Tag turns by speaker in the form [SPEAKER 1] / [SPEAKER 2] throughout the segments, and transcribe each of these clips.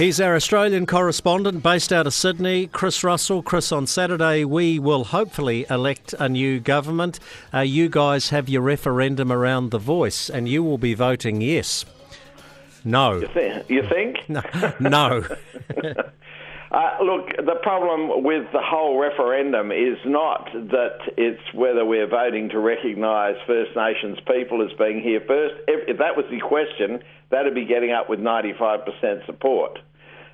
[SPEAKER 1] He's our Australian correspondent based out of Sydney, Chris Russell. Chris, on Saturday we will hopefully elect a new government. Uh, you guys have your referendum around the voice, and you will be voting yes. No.
[SPEAKER 2] You, th- you think?
[SPEAKER 1] No. no.
[SPEAKER 2] Uh, look, the problem with the whole referendum is not that it's whether we're voting to recognise First Nations people as being here first. If, if that was the question, that'd be getting up with 95% support.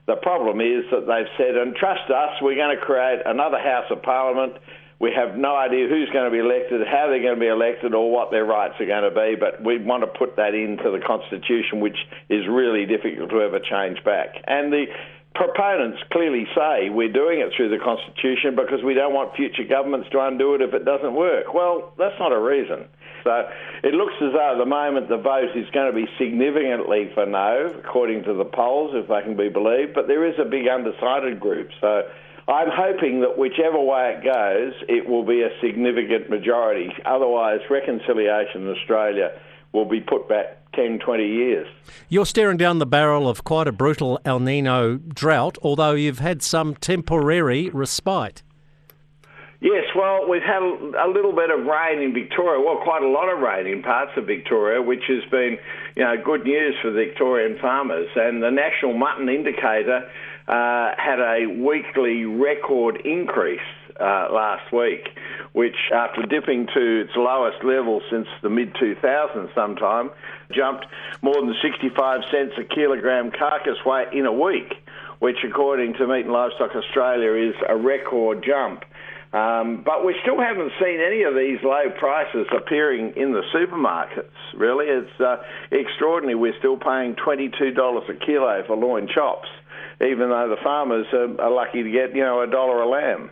[SPEAKER 2] The problem is that they've said, and trust us, we're going to create another House of Parliament. We have no idea who's going to be elected, how they're going to be elected, or what their rights are going to be, but we want to put that into the Constitution, which is really difficult to ever change back. And the proponents clearly say we're doing it through the Constitution because we don't want future governments to undo it if it doesn't work. Well, that's not a reason. So it looks as though at the moment the vote is going to be significantly for no, according to the polls, if they can be believed, but there is a big undecided group. So I'm hoping that whichever way it goes, it will be a significant majority. Otherwise, reconciliation in Australia will be put back 10, 20 years.
[SPEAKER 1] You're staring down the barrel of quite a brutal El Nino drought, although you've had some temporary respite.
[SPEAKER 2] Yes, well, we've had a little bit of rain in Victoria, well, quite a lot of rain in parts of Victoria, which has been, you know, good news for Victorian farmers. And the National Mutton Indicator uh, had a weekly record increase uh, last week, which, after dipping to its lowest level since the mid 2000s sometime, jumped more than 65 cents a kilogram carcass weight in a week, which, according to Meat and Livestock Australia, is a record jump. Um, but we still haven't seen any of these low prices appearing in the supermarkets. Really, it's uh, extraordinary. We're still paying twenty-two dollars a kilo for loin chops, even though the farmers are, are lucky to get you know a dollar a lamb.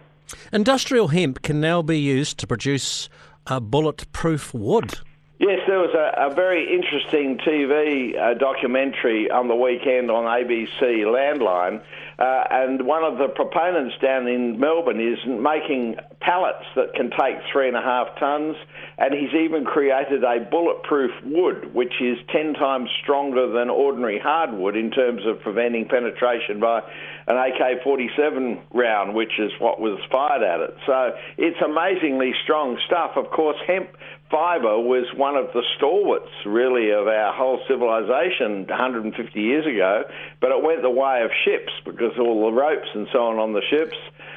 [SPEAKER 1] Industrial hemp can now be used to produce a bulletproof wood.
[SPEAKER 2] Yes, there was a, a very interesting TV uh, documentary on the weekend on ABC Landline, uh, and one of the proponents down in Melbourne is making pallets that can take three and a half tons, and he's even created a bulletproof wood, which is ten times stronger than ordinary hardwood in terms of preventing penetration by an AK-47 round, which is what was fired at it. So it's amazingly strong stuff. Of course, hemp fibre was one of the stalwarts, really, of our whole civilization 150 years ago, but it went the way of ships because all the ropes and so on on the ships,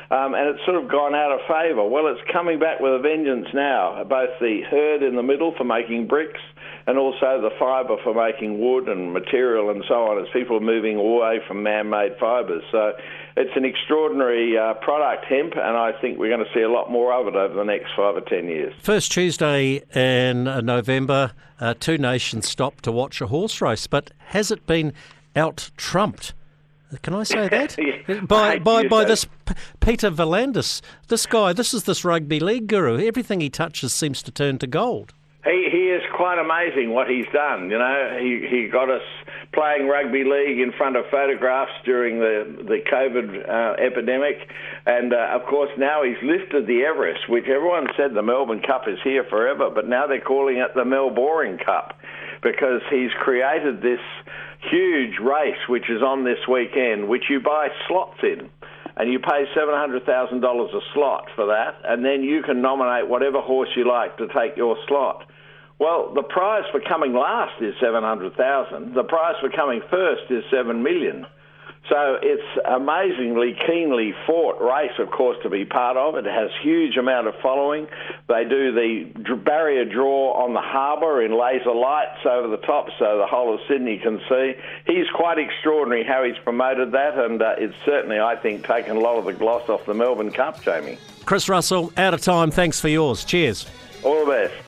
[SPEAKER 2] um, and it's sort of gone out of favour. Well, it's coming back with a vengeance now, both the hurd in the middle for making bricks and also the fibre for making wood and material and so on as people are moving away from man-made fibres. So it's an extraordinary uh, product, hemp, and I think we're going to see a lot more of it over the next five or ten years.
[SPEAKER 1] First Tuesday in uh, November, uh, two nations stopped to watch a horse race, but has it been out trumped? Can I say that?
[SPEAKER 2] yeah,
[SPEAKER 1] by by, by this P- Peter V'landys, this guy, this is this rugby league guru. Everything he touches seems to turn to gold.
[SPEAKER 2] He, quite amazing what he's done. You know, he, he got us playing rugby league in front of photographs during the, the COVID uh, epidemic. And uh, of course, now he's lifted the Everest, which everyone said the Melbourne Cup is here forever, but now they're calling it the Melbourne Cup because he's created this huge race which is on this weekend, which you buy slots in and you pay $700,000 a slot for that, and then you can nominate whatever horse you like to take your slot. Well, the prize for coming last is 700,000. The prize for coming first is 7 million. So it's amazingly keenly fought race, of course, to be part of. It has huge amount of following. They do the barrier draw on the harbour in laser lights over the top, so the whole of Sydney can see. He's quite extraordinary how he's promoted that, and uh, it's certainly, I think, taken a lot of the gloss off the Melbourne Cup, Jamie.
[SPEAKER 1] Chris Russell, out of time. Thanks for yours. Cheers.
[SPEAKER 2] All the best.